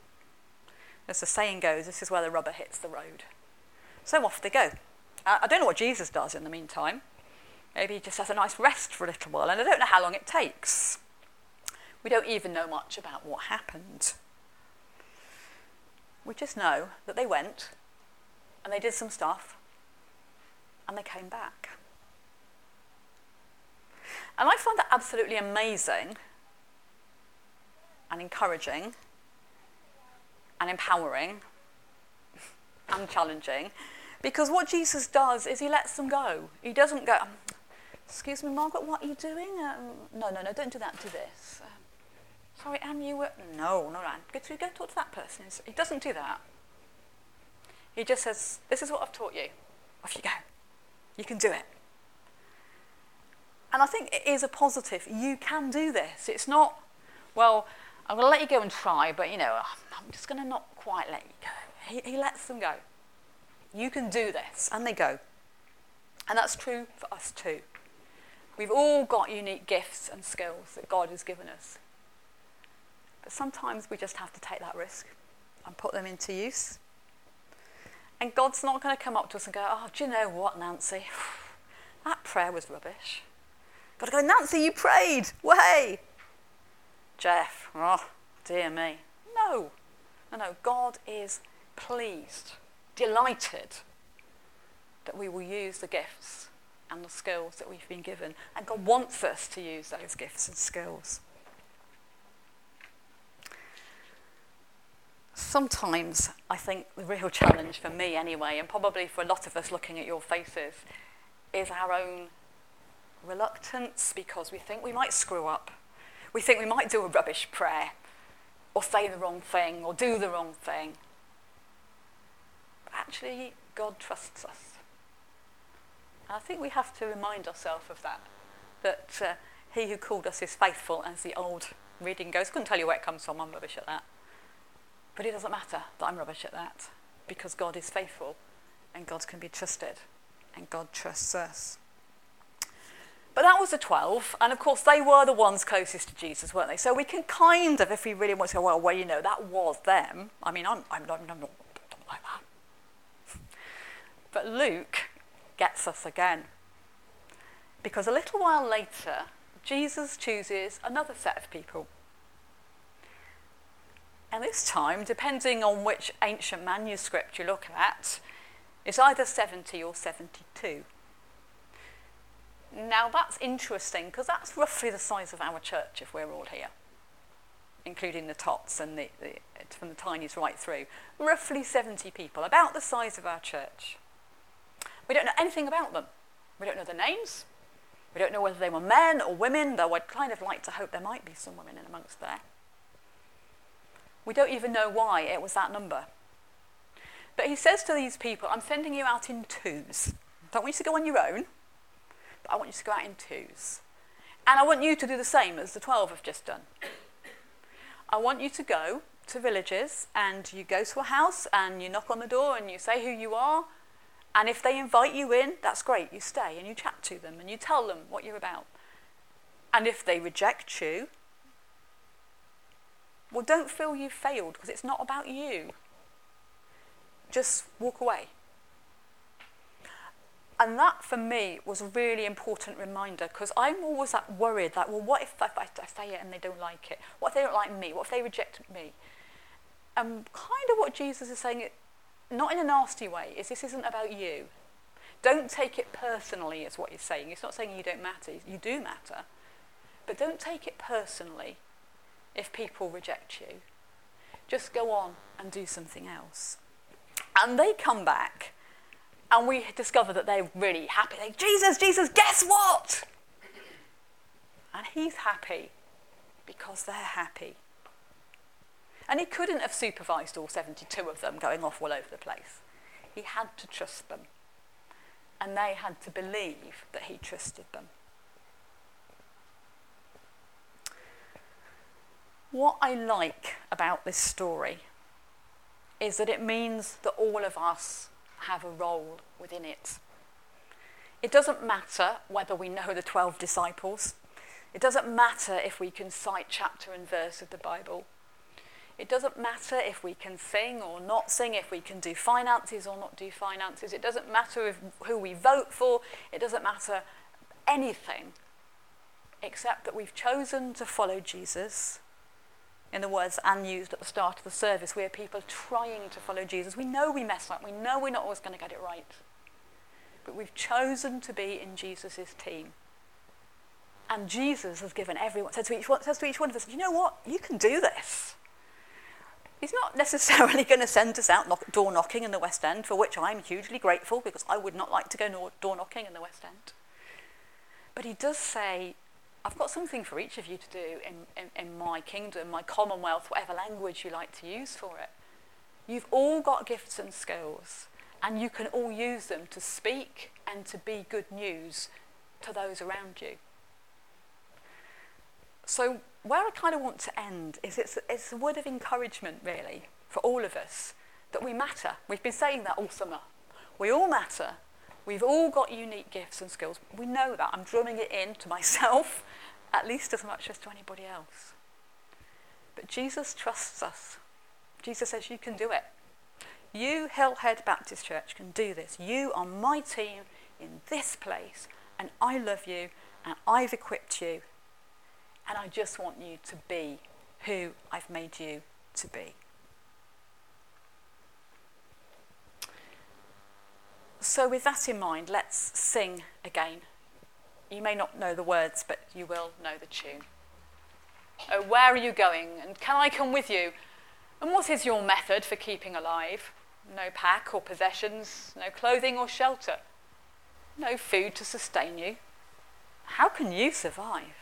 As the saying goes, this is where the rubber hits the road. So off they go. I don't know what Jesus does in the meantime. Maybe he just has a nice rest for a little while, and I don't know how long it takes. We don't even know much about what happened. We just know that they went and they did some stuff and they came back. And I find that absolutely amazing and encouraging and empowering and challenging because what Jesus does is he lets them go. He doesn't go, Excuse me, Margaret, what are you doing? Um, no, no, no, don't do that, do this. Um, sorry, Anne, you were. No, no, Anne. Go, to, go talk to that person. He doesn't do that. He just says, This is what I've taught you. Off you go. You can do it. And I think it is a positive. You can do this. It's not, well, I'm going to let you go and try, but you know, I'm just going to not quite let you go. He, he lets them go. You can do this. And they go. And that's true for us too. We've all got unique gifts and skills that God has given us. But sometimes we just have to take that risk and put them into use. And God's not going to come up to us and go, Oh, do you know what, Nancy? That prayer was rubbish. Got to go, Nancy, you prayed. Way. Jeff, oh, dear me. No. No, no. God is pleased, delighted that we will use the gifts and the skills that we've been given. And God wants us to use those gifts and skills. Sometimes I think the real challenge for me, anyway, and probably for a lot of us looking at your faces, is our own reluctance because we think we might screw up. We think we might do a rubbish prayer or say the wrong thing or do the wrong thing. But actually, God trusts us. And I think we have to remind ourselves of that, that uh, he who called us is faithful, as the old reading goes. Couldn't tell you where it comes from, I'm rubbish at that. But it doesn't matter that I'm rubbish at that, because God is faithful and God can be trusted, and God trusts us. But that was the 12, and of course they were the ones closest to Jesus, weren't they? So we can kind of, if we really want to go, well, well you know, that was them. I mean, I'm, I'm, I'm, not, not like that. But Luke gets us again. Because a little while later, Jesus chooses another set of people. And this time, depending on which ancient manuscript you look at, it's either 70 or 72. Now that's interesting because that's roughly the size of our church if we're all here, including the tots and the, the, from the tinies right through. Roughly 70 people, about the size of our church. We don't know anything about them. We don't know their names. We don't know whether they were men or women, though I'd kind of like to hope there might be some women in amongst there. We don't even know why it was that number. But he says to these people, I'm sending you out in twos. Don't want you to go on your own, but I want you to go out in twos. And I want you to do the same as the 12 have just done. I want you to go to villages and you go to a house and you knock on the door and you say who you are. And if they invite you in, that's great. You stay and you chat to them and you tell them what you're about. And if they reject you, well, don't feel you've failed because it's not about you. Just walk away. And that for me was a really important reminder because I'm always that worried that, well, what if I, I, I say it and they don't like it? What if they don't like me? What if they reject me? And kind of what Jesus is saying, not in a nasty way, is this isn't about you. Don't take it personally, is what he's saying. He's not saying you don't matter, you do matter. But don't take it personally if people reject you. Just go on and do something else. And they come back, and we discover that they're really happy. They, Jesus, Jesus, guess what? And he's happy because they're happy. And he couldn't have supervised all 72 of them going off all over the place. He had to trust them. And they had to believe that he trusted them. What I like about this story is that it means that all of us have a role within it. It doesn't matter whether we know the 12 disciples. It doesn't matter if we can cite chapter and verse of the Bible. It doesn't matter if we can sing or not sing, if we can do finances or not do finances. It doesn't matter if, who we vote for. It doesn't matter anything except that we've chosen to follow Jesus in the words Anne used at the start of the service, we are people trying to follow Jesus. We know we mess up, we know we're not always going to get it right. But we've chosen to be in Jesus' team. And Jesus has given everyone, says to each one, says to each one of us, you know what? You can do this. He's not necessarily going to send us out knock, door knocking in the West End, for which I'm hugely grateful because I would not like to go door knocking in the West End. But he does say, I've got something for each of you to do in, in, in my kingdom, my commonwealth, whatever language you like to use for it. You've all got gifts and skills, and you can all use them to speak and to be good news to those around you. So, where I kind of want to end is it's, it's a word of encouragement, really, for all of us that we matter. We've been saying that all summer. We all matter, We've all got unique gifts and skills. We know that. I'm drumming it in to myself at least as much as to anybody else. But Jesus trusts us. Jesus says, You can do it. You, Hillhead Baptist Church, can do this. You are my team in this place, and I love you, and I've equipped you, and I just want you to be who I've made you to be. So, with that in mind, let's sing again. You may not know the words, but you will know the tune. Oh, where are you going? And can I come with you? And what is your method for keeping alive? No pack or possessions, no clothing or shelter, no food to sustain you. How can you survive?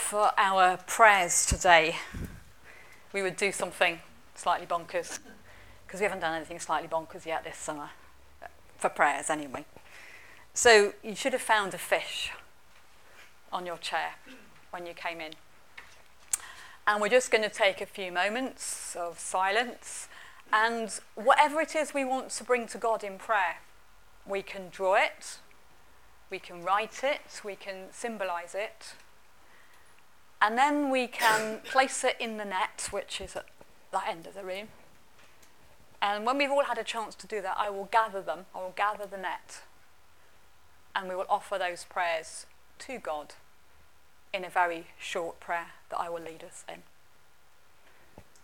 For our prayers today, we would do something slightly bonkers, because we haven't done anything slightly bonkers yet this summer, for prayers anyway. So you should have found a fish on your chair when you came in. And we're just going to take a few moments of silence. And whatever it is we want to bring to God in prayer, we can draw it, we can write it, we can symbolize it. And then we can place it in the net, which is at that end of the room. And when we've all had a chance to do that, I will gather them, I will gather the net, and we will offer those prayers to God in a very short prayer that I will lead us in.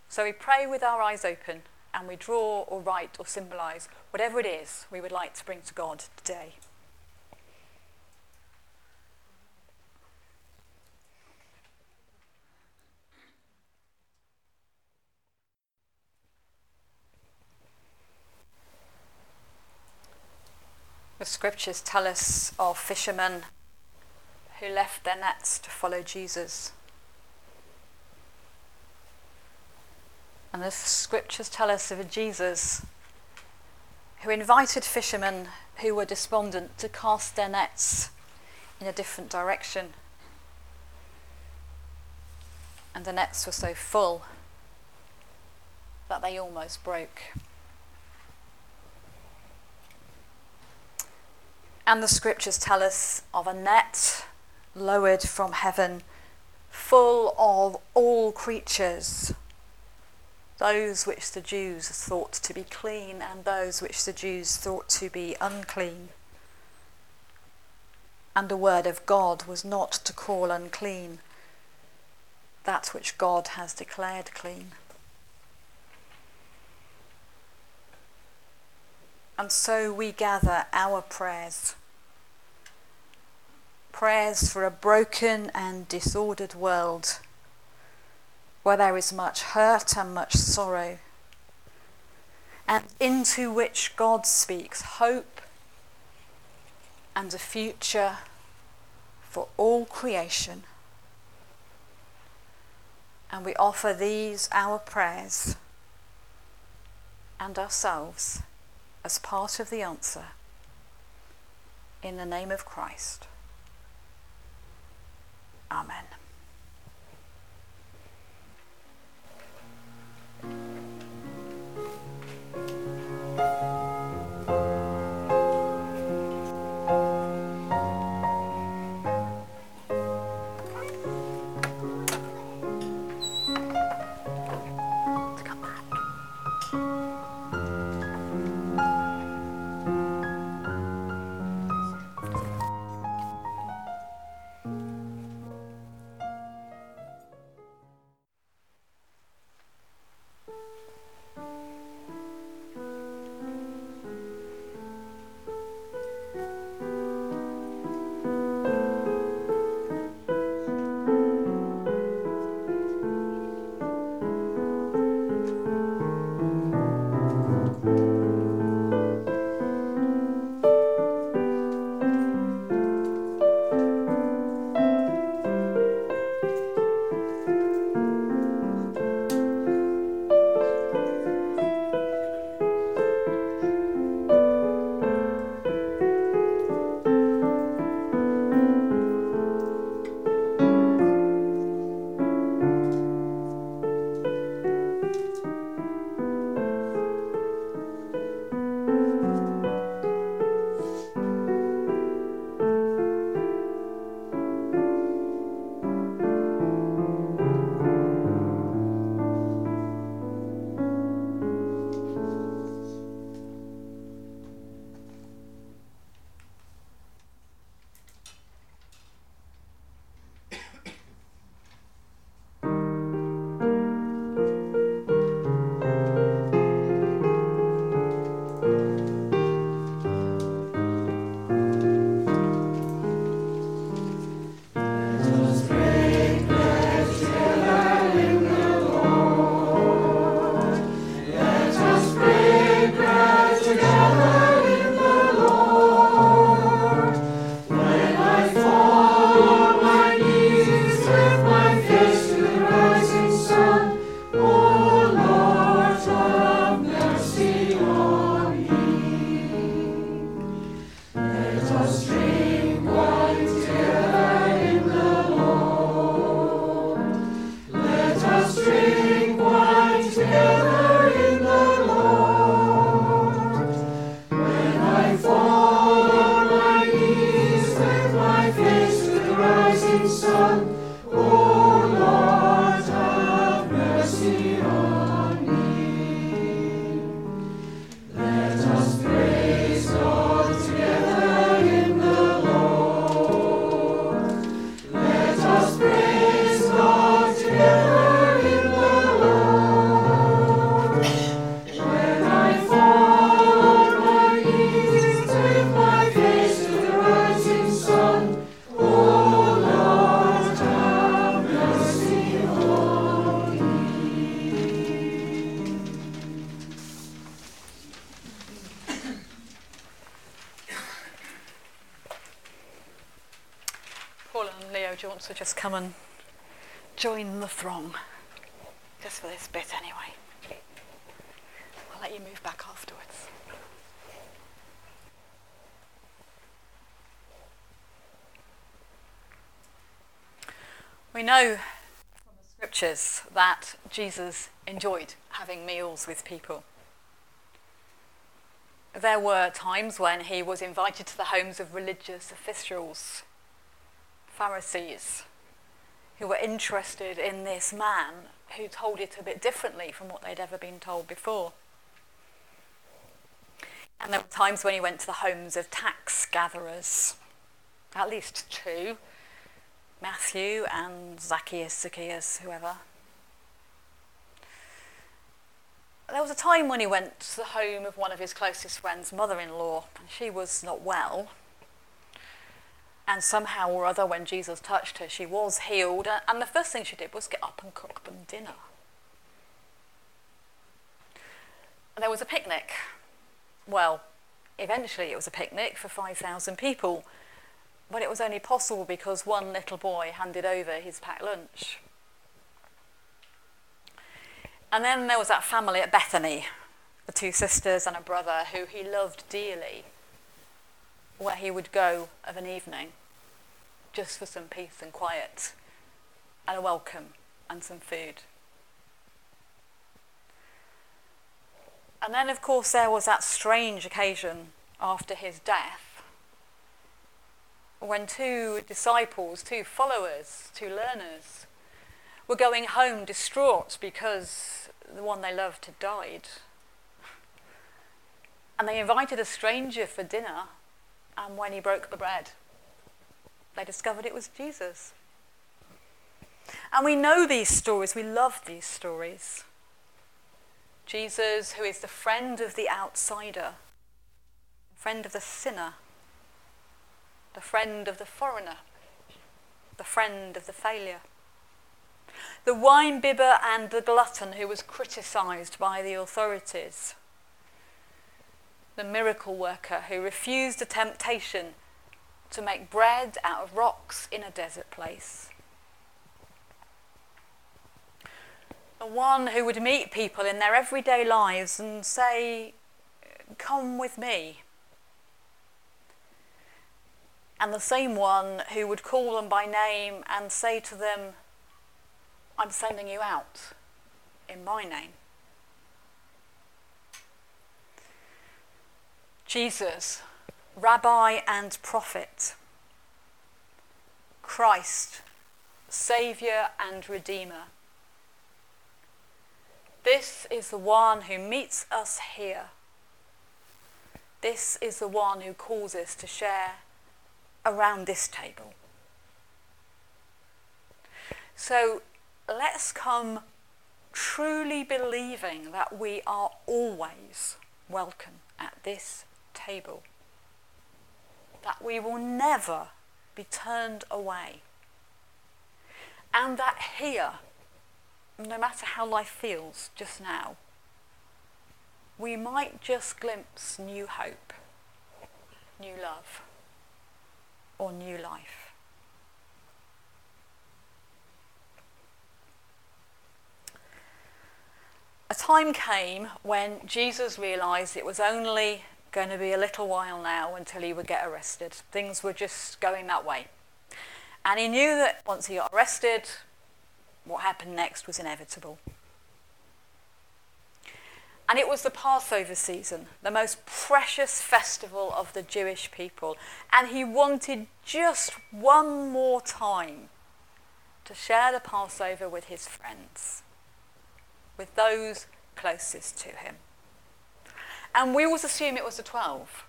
So we pray with our eyes open and we draw or write or symbolize whatever it is we would like to bring to God today. Scriptures tell us of fishermen who left their nets to follow Jesus. And the scriptures tell us of a Jesus who invited fishermen who were despondent to cast their nets in a different direction. And the nets were so full that they almost broke. And the scriptures tell us of a net lowered from heaven, full of all creatures, those which the Jews thought to be clean and those which the Jews thought to be unclean. And the word of God was not to call unclean that which God has declared clean. And so we gather our prayers prayers for a broken and disordered world where there is much hurt and much sorrow, and into which God speaks hope and a future for all creation. And we offer these our prayers and ourselves as part of the answer in the name of Christ. Amen. Join the throng? Just for this bit, anyway. I'll let you move back afterwards. We know from the scriptures that Jesus enjoyed having meals with people. There were times when he was invited to the homes of religious officials, Pharisees, who were interested in this man who told it a bit differently from what they'd ever been told before. And there were times when he went to the homes of tax gatherers, at least two Matthew and Zacchaeus, Zacchaeus, whoever. There was a time when he went to the home of one of his closest friends' mother in law, and she was not well. And somehow or other, when Jesus touched her, she was healed. And the first thing she did was get up and cook them dinner. There was a picnic. Well, eventually it was a picnic for 5,000 people. But it was only possible because one little boy handed over his packed lunch. And then there was that family at Bethany, the two sisters and a brother who he loved dearly, where he would go of an evening just for some peace and quiet and a welcome and some food. And then, of course, there was that strange occasion after his death when two disciples, two followers, two learners, were going home distraught because the one they loved had died. And they invited a stranger for dinner, and when he broke the bread, they discovered it was Jesus. And we know these stories, we love these stories. Jesus, who is the friend of the outsider, friend of the sinner, the friend of the foreigner, the friend of the failure. The wine bibber and the glutton who was criticised by the authorities. The miracle worker who refused a temptation to make bread out of rocks in a desert place. The one who would meet people in their everyday lives and say, Come with me. And the same one who would call them by name and say to them, I'm sending you out in my name. Jesus, Rabbi and Prophet, Christ, Saviour and Redeemer. This is the one who meets us here. This is the one who calls us to share around this table. So let's come truly believing that we are always welcome at this table, that we will never be turned away, and that here, no matter how life feels just now, we might just glimpse new hope, new love, or new life. a time came when Jesus realised it was only going to be a little while now until he would get arrested. Things were just going that way. And he knew that once he got arrested, what happened next was inevitable. And it was the Passover season, the most precious festival of the Jewish people. And he wanted just one more time to share the Passover with his friends with those closest to him. And we always assume it was the 12.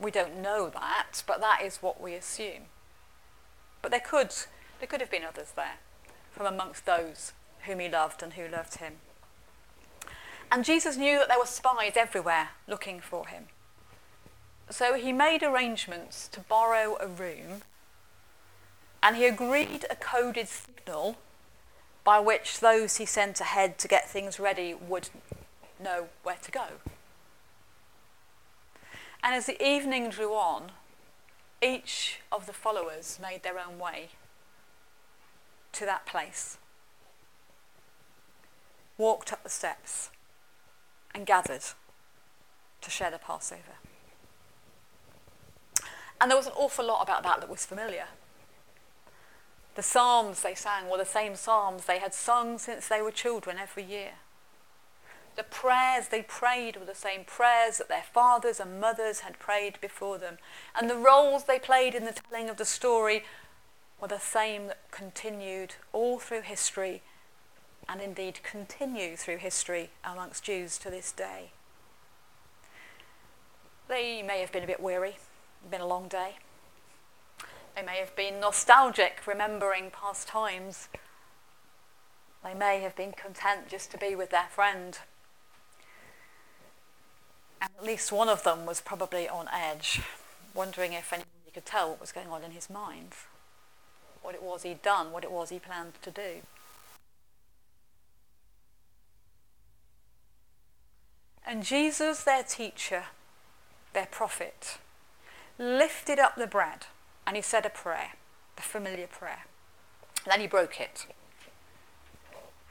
We don't know that, but that is what we assume. But there could, there could have been others there from amongst those whom he loved and who loved him. And Jesus knew that there were spies everywhere looking for him. So he made arrangements to borrow a room and he agreed a coded signal by which those he sent ahead to get things ready would know where to go. And as the evening drew on, each of the followers made their own way to that place, walked up the steps, and gathered to share the Passover. And there was an awful lot about that that was familiar. The psalms they sang were the same psalms they had sung since they were children every year. The prayers they prayed were the same prayers that their fathers and mothers had prayed before them. And the roles they played in the telling of the story were the same that continued all through history and indeed continue through history amongst Jews to this day. They may have been a bit weary, been a long day. They may have been nostalgic, remembering past times. They may have been content just to be with their friend. And at least one of them was probably on edge, wondering if anybody could tell what was going on in his mind, what it was he'd done, what it was he planned to do. And Jesus, their teacher, their prophet, lifted up the bread and he said a prayer, the familiar prayer. And then he broke it.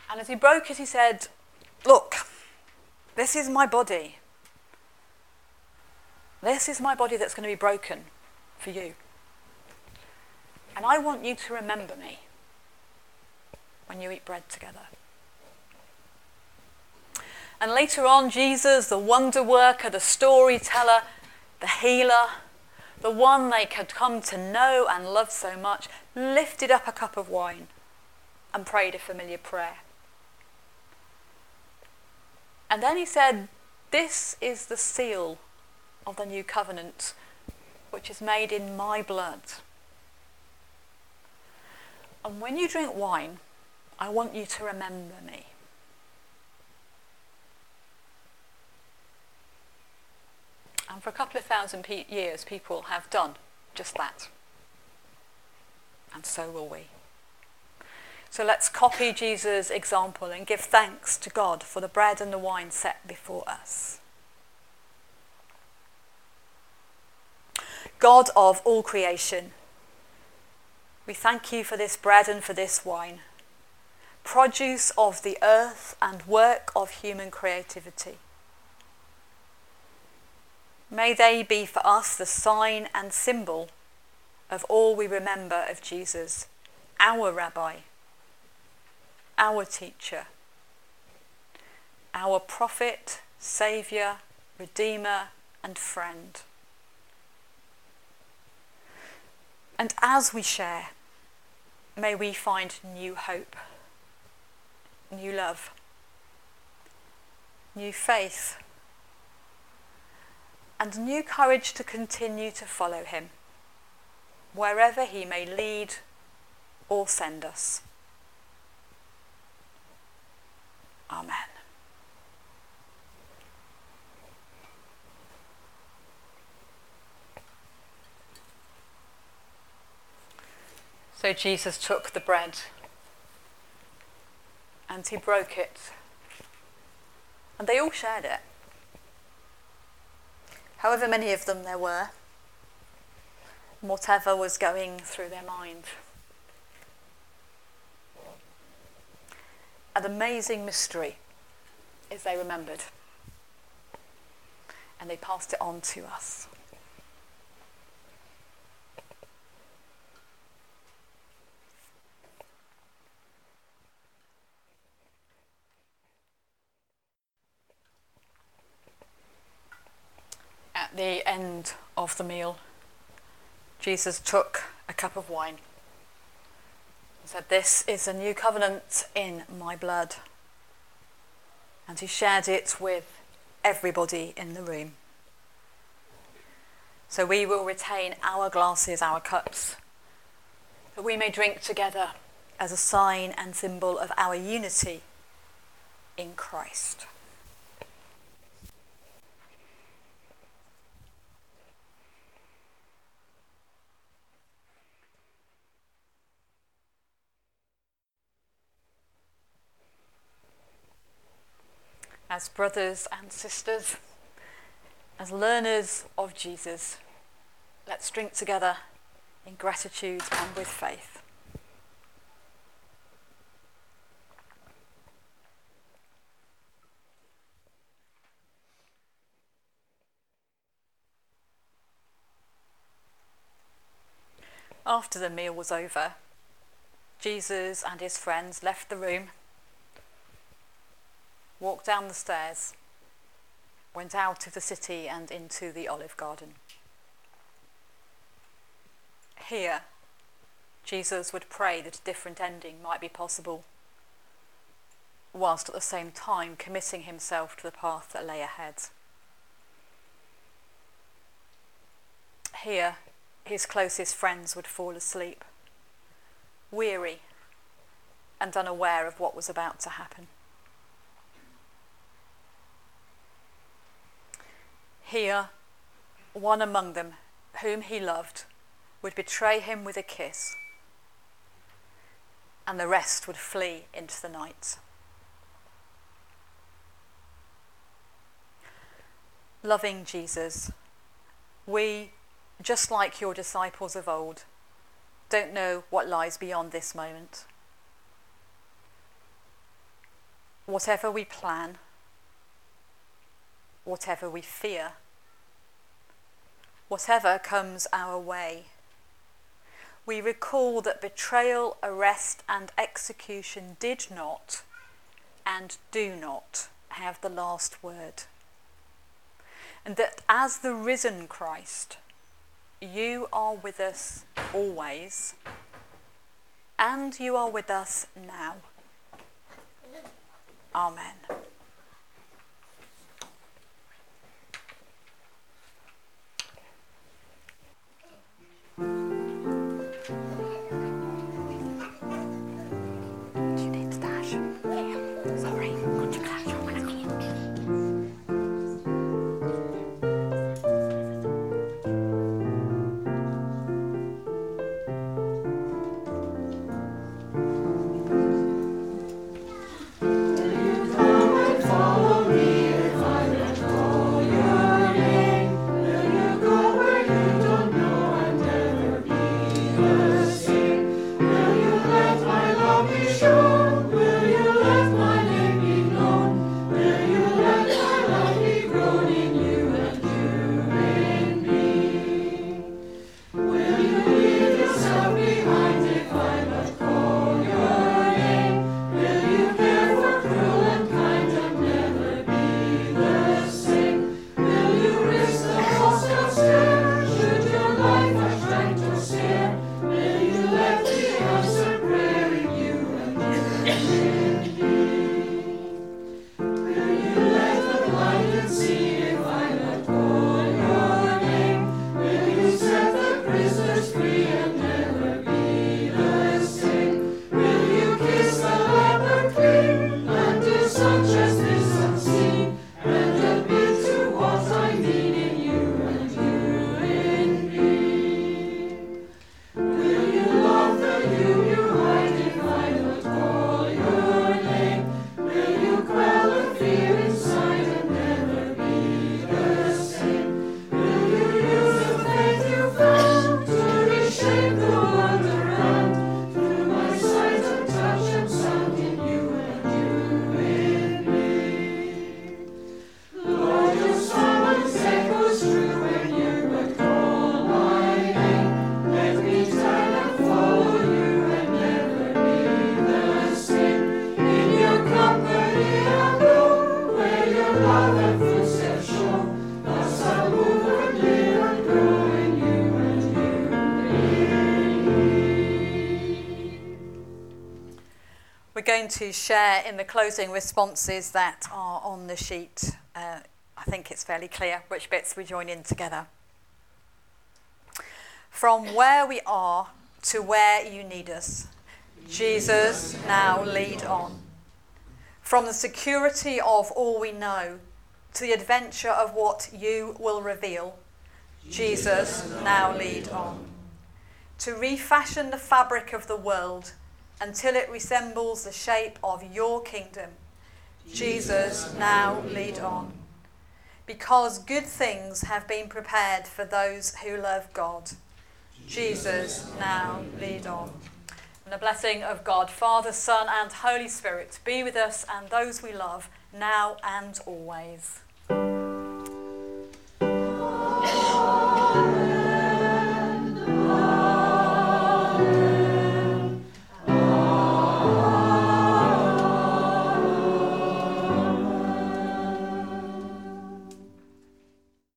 And as he broke it, he said, Look, this is my body. This is my body that's going to be broken for you. And I want you to remember me when you eat bread together. And later on, Jesus, the wonder worker, the storyteller, the healer, the one they had come to know and love so much, lifted up a cup of wine and prayed a familiar prayer. And then he said, This is the seal of the new covenant, which is made in my blood. And when you drink wine, I want you to remember me. And for a couple of thousand pe- years, people have done just that. And so will we. So let's copy Jesus' example and give thanks to God for the bread and the wine set before us. God of all creation, we thank you for this bread and for this wine, produce of the earth and work of human creativity. May they be for us the sign and symbol of all we remember of Jesus, our rabbi, our teacher, our prophet, saviour, redeemer, and friend. And as we share, may we find new hope, new love, new faith and new courage to continue to follow him, wherever he may lead or send us. Amen. So Jesus took the bread and he broke it, and they all shared it however many of them there were, whatever was going through their mind. An amazing mystery is they remembered and they passed it on to us. The end of the meal, Jesus took a cup of wine and said, This is a new covenant in my blood. And he shared it with everybody in the room. So we will retain our glasses, our cups, that we may drink together as a sign and symbol of our unity in Christ. As brothers and sisters, as learners of Jesus, Let's drink together in gratitude and with faith. After the meal was over, Jesus and his friends left the room, walked down the stairs, went out of the city and into the olive garden. Here, Jesus would pray that a different ending might be possible, whilst at the same time committing himself to the path that lay ahead. Here, his closest friends would fall asleep, weary and unaware of what was about to happen. Here, one among them, whom he loved, would betray him with a kiss, and the rest would flee into the night. Loving Jesus, we just like your disciples of old, don't know what lies beyond this moment. Whatever we plan, whatever we fear, whatever comes our way, we recall that betrayal, arrest, and execution did not and do not have the last word. And that as the risen Christ, you are with us always, and you are with us now. Amen. Going to share in the closing responses that are on the sheet. Uh, I think it's fairly clear which bits we join in together. From where we are to where you need us, Jesus, now lead on. From the security of all we know to the adventure of what you will reveal, Jesus, now lead on. To refashion the fabric of the world until it resembles the shape of your kingdom. Jesus, now lead on. because good things have been prepared for those who love God. Jesus, now lead on. And the blessing of God, Father, Son, and Holy Spirit be with us and those we love now and always.